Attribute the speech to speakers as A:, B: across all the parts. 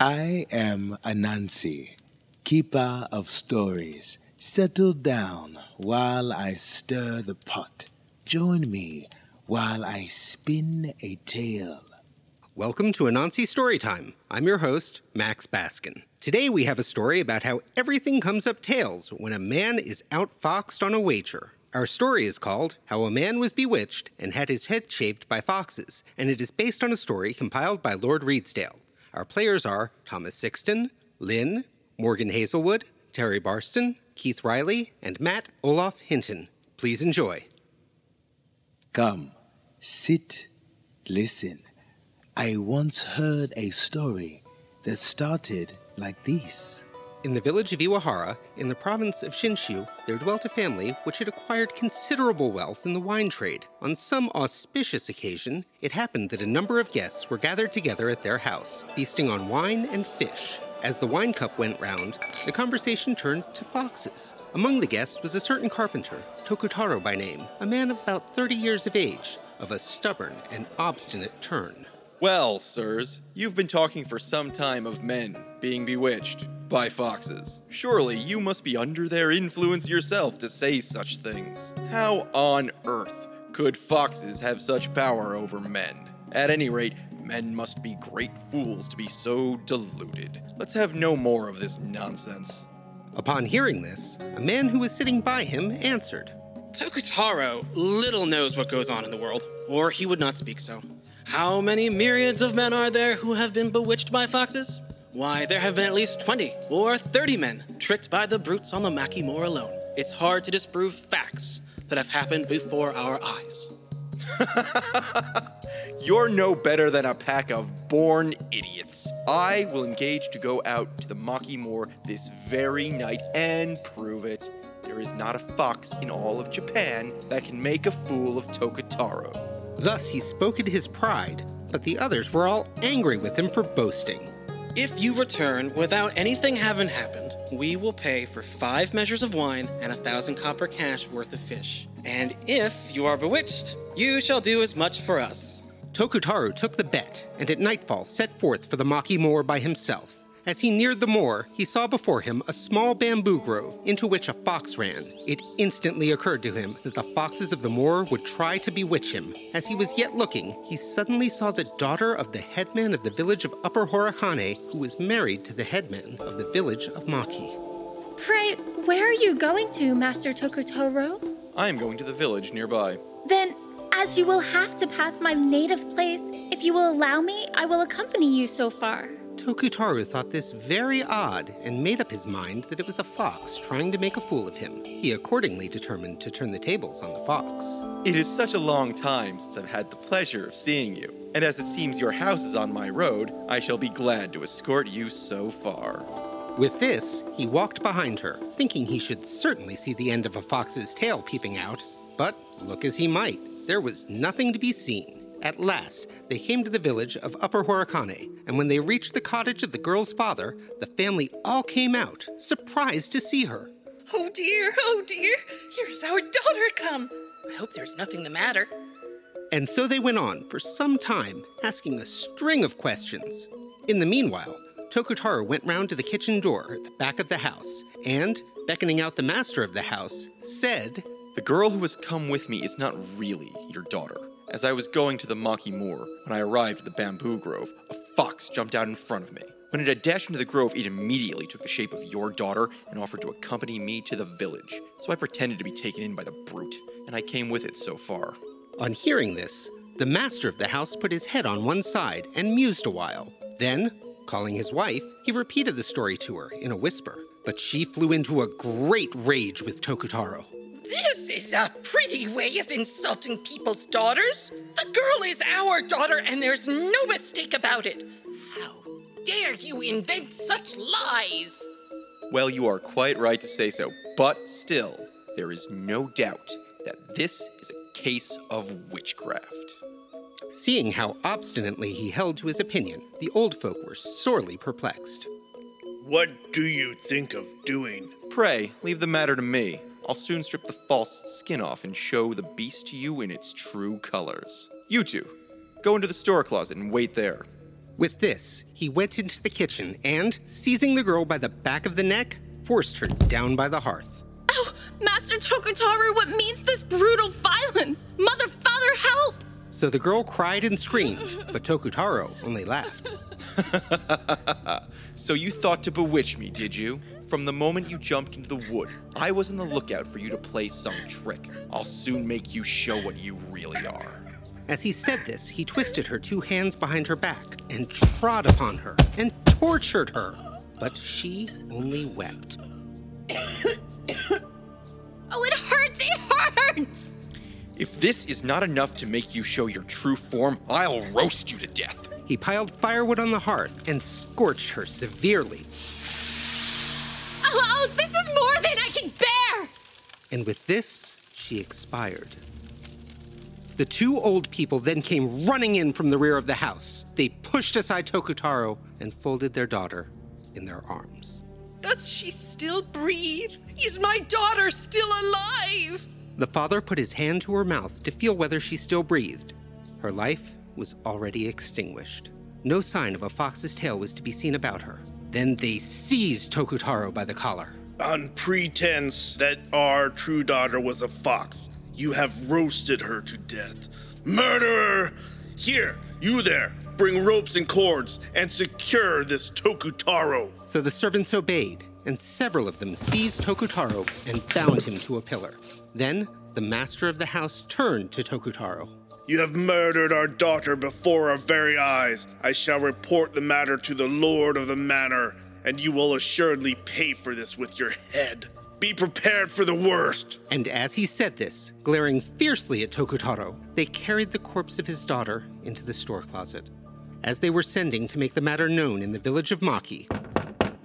A: I am Anansi, keeper of stories. Settle down while I stir the pot. Join me while I spin a tale.
B: Welcome to Anansi Storytime. I'm your host, Max Baskin. Today we have a story about how everything comes up tails when a man is outfoxed on a wager. Our story is called How a Man Was Bewitched and Had His Head Shaved by Foxes, and it is based on a story compiled by Lord Redesdale. Our players are Thomas Sixton, Lynn, Morgan Hazelwood, Terry Barston, Keith Riley, and Matt Olaf Hinton. Please enjoy.
A: Come, sit, listen. I once heard a story that started like this.
B: In the village of Iwahara, in the province of Shinshu, there dwelt a family which had acquired considerable wealth in the wine trade. On some auspicious occasion, it happened that a number of guests were gathered together at their house, feasting on wine and fish. As the wine cup went round, the conversation turned to foxes. Among the guests was a certain carpenter, Tokutaro by name, a man of about 30 years of age, of a stubborn and obstinate turn.
C: Well, sirs, you've been talking for some time of men being bewitched by foxes. Surely you must be under their influence yourself to say such things. How on earth could foxes have such power over men? At any rate, men must be great fools to be so deluded. Let's have no more of this nonsense.
B: Upon hearing this, a man who was sitting by him answered.
D: Tokutaro little knows what goes on in the world, or he would not speak so. How many myriads of men are there who have been bewitched by foxes? Why, there have been at least 20 or 30 men tricked by the brutes on the Maki Moor alone. It's hard to disprove facts that have happened before our eyes.
C: You're no better than a pack of born idiots. I will engage to go out to the Maki Moor this very night and prove it. There is not a fox in all of Japan that can make a fool of Tokutaro.
B: Thus he spoke in his pride, but the others were all angry with him for boasting.
D: If you return without anything having happened, we will pay for five measures of wine and a thousand copper cash worth of fish. And if you are bewitched, you shall do as much for us.
B: Tokutaro took the bet, and at nightfall set forth for the Maki Moor by himself. As he neared the moor, he saw before him a small bamboo grove into which a fox ran. It instantly occurred to him that the foxes of the moor would try to bewitch him. As he was yet looking, he suddenly saw the daughter of the headman of the village of Upper Horikane, who was married to the headman of the village of Maki.
E: Pray, where are you going to, Master Tokutaro?
C: I am going to the village nearby.
E: Then, as you will have to pass my native place, if you will allow me, I will accompany you so far.
B: Tokutaro thought this very odd and made up his mind that it was a fox trying to make a fool of him. He accordingly determined to turn the tables on the fox.
C: It is such a long time since I've had the pleasure of seeing you, and as it seems your house is on my road, I shall be glad to escort you so far.
B: With this, he walked behind her, thinking he should certainly see the end of a fox's tail peeping out. But look as he might, there was nothing to be seen. At last, they came to the village of Upper Horikane, and when they reached the cottage of the girl's father, the family all came out, surprised to see her.
F: Oh dear, oh dear, here's our daughter come. I hope there's nothing the matter.
B: And so they went on for some time, asking a string of questions. In the meanwhile, Tokutaro went round to the kitchen door at the back of the house and, beckoning out the master of the house, said,
C: The girl who has come with me is not really your daughter. As I was going to the Maki Moor, when I arrived at the bamboo grove, a fox jumped out in front of me. When it had dashed into the grove, it immediately took the shape of your daughter and offered to accompany me to the village. So I pretended to be taken in by the brute, and I came with it so far.
B: On hearing this, the master of the house put his head on one side and mused a while. Then, calling his wife, he repeated the story to her in a whisper. But she flew into a great rage with Tokutaro.
F: This is a pretty way of insulting people's daughters. The girl is our daughter, and there's no mistake about it. How dare you invent such lies?
C: Well, you are quite right to say so, but still, there is no doubt that this is a case of witchcraft.
B: Seeing how obstinately he held to his opinion, the old folk were sorely perplexed.
G: What do you think of doing?
C: Pray, leave the matter to me. I'll soon strip the false skin off and show the beast to you in its true colors. You two, go into the store closet and wait there.
B: With this, he went into the kitchen and, seizing the girl by the back of the neck, forced her down by the hearth.
E: Oh, Master Tokutaro, what means this brutal violence? Mother, father, help!
B: So the girl cried and screamed, but Tokutaro only laughed.
C: So you thought to bewitch me, did you? From the moment you jumped into the wood, I was on the lookout for you to play some trick. I'll soon make you show what you really are.
B: As he said this, he twisted her two hands behind her back and trod upon her and tortured her. But she only wept.
E: Oh, it hurts! It hurts!
C: If this is not enough to make you show your true form, I'll roast you to death.
B: He piled firewood on the hearth and scorched her severely.
E: Oh, this is more than I can bear!
B: And with this, she expired. The two old people then came running in from the rear of the house. They pushed aside Tokutaro and folded their daughter in their arms.
F: Does she still breathe? Is my daughter still alive?
B: The father put his hand to her mouth to feel whether she still breathed. Her life was already extinguished. No sign of a fox's tail was to be seen about her. Then they seized Tokutaro by the collar.
G: On pretense that our true daughter was a fox, you have roasted her to death. Murderer! Here, you there, bring ropes and cords and secure this Tokutaro.
B: So the servants obeyed, and several of them seized Tokutaro and bound him to a pillar. Then the master of the house turned to Tokutaro.
G: You have murdered our daughter before our very eyes. I shall report the matter to the lord of the manor, and you will assuredly pay for this with your head. Be prepared for the worst.
B: And as he said this, glaring fiercely at Tokutaro, they carried the corpse of his daughter into the store closet. As they were sending to make the matter known in the village of Maki,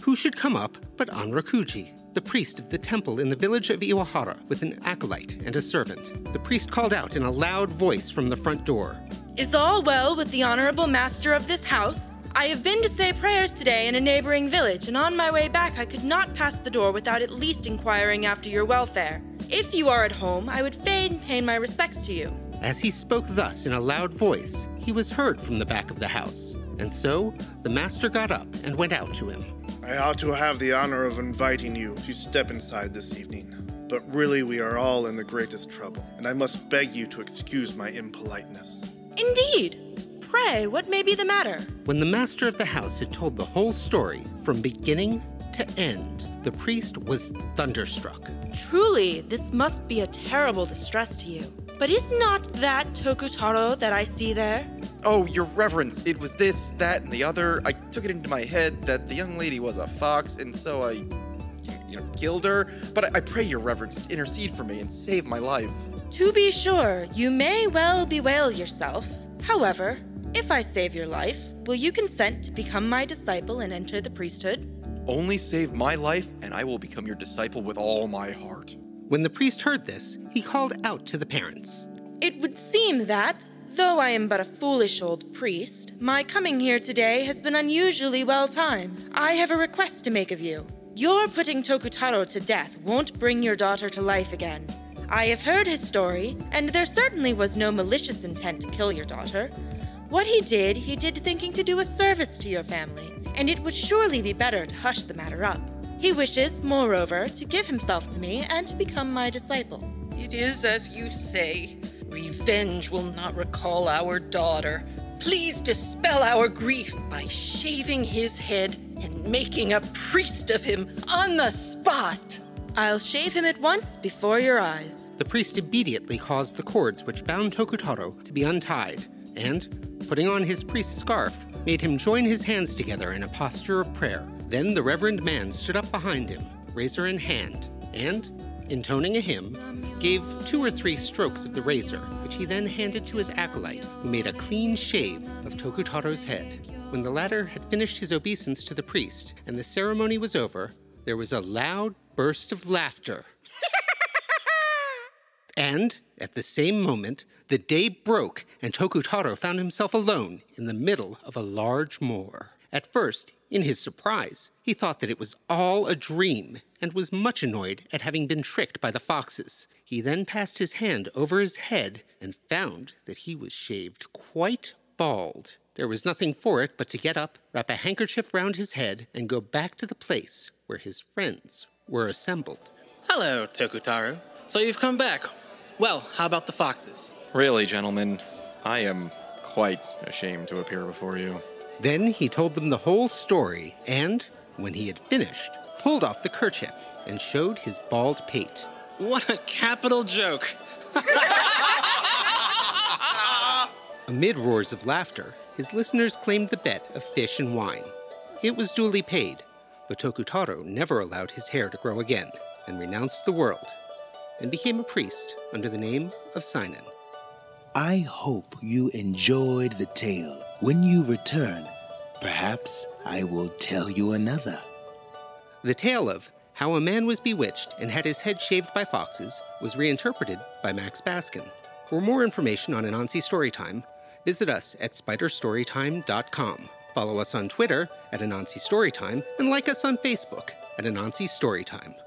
B: who should come up but Anrakuji, the priest of the temple in the village of Iwahara, with an acolyte and a servant. The priest called out in a loud voice from the front door.
H: Is all well with the honorable master of this house? I have been to say prayers today in a neighboring village, and on my way back I could not pass the door without at least inquiring after your welfare. If you are at home, I would fain pay my respects to you.
B: As he spoke thus in a loud voice, he was heard from the back of the house. And so the master got up and went out to him.
G: I ought to have the honor of inviting you to step inside this evening. But really, we are all in the greatest trouble, and I must beg you to excuse my impoliteness.
H: Indeed. Pray, what may be the matter?
B: When the master of the house had told the whole story from beginning to end, the priest was thunderstruck.
H: Truly, this must be a terrible distress to you. But is not that Tokutaro that I see there?
C: Oh, your reverence, it was this, that, and the other. I took it into my head that the young lady was a fox, and so I, you know, killed her. But I, I pray your reverence to intercede for me and save my life.
H: To be sure, you may well bewail yourself. However, if I save your life, will you consent to become my disciple and enter the priesthood?
C: Only save my life, and I will become your disciple with all my heart.
B: When the priest heard this, he called out to the parents.
H: It would seem that, though I am but a foolish old priest, my coming here today has been unusually well timed. I have a request to make of you. Your putting Tokutaro to death won't bring your daughter to life again. I have heard his story, and there certainly was no malicious intent to kill your daughter. What he did, he did thinking to do a service to your family, and it would surely be better to hush the matter up. He wishes, moreover, to give himself to me and to become my disciple.
F: It is as you say. Revenge will not recall our daughter. Please dispel our grief by shaving his head and making a priest of him on the spot.
H: I'll shave him at once before your eyes.
B: The priest immediately caused the cords which bound Tokutaro to be untied, and, putting on his priest's scarf, made him join his hands together in a posture of prayer. Then the reverend man stood up behind him, razor in hand, and, intoning a hymn, gave two or three strokes of the razor, which he then handed to his acolyte, who made a clean shave of Tokutaro's head. When the latter had finished his obeisance to the priest and the ceremony was over, there was a loud burst of laughter. And, at the same moment, the day broke and Tokutaro found himself alone in the middle of a large moor. At first, in his surprise, he thought that it was all a dream and was much annoyed at having been tricked by the foxes. He then passed his hand over his head and found that he was shaved quite bald. There was nothing for it but to get up, wrap a handkerchief round his head, and go back to the place where his friends were assembled.
D: Hello, Tokutaro. So you've come back. Well, how about the foxes?
C: Really, gentlemen, I am quite ashamed to appear before you.
B: Then he told them the whole story and, when he had finished, pulled off the kerchief and showed his bald pate.
D: What a capital joke!
B: Amid roars of laughter, his listeners claimed the bet of fish and wine. It was duly paid, but Tokutaro never allowed his hair to grow again and renounced the world and became a priest under the name of Sinan.
A: I hope you enjoyed the tale. When you return, perhaps I will tell you another.
B: The tale of how a man was bewitched and had his head shaved by foxes was reinterpreted by Max Baskin. For more information on Anansi Storytime, visit us at spiderstorytime.com. Follow us on Twitter at Anansi Storytime and like us on Facebook at Anansi Storytime.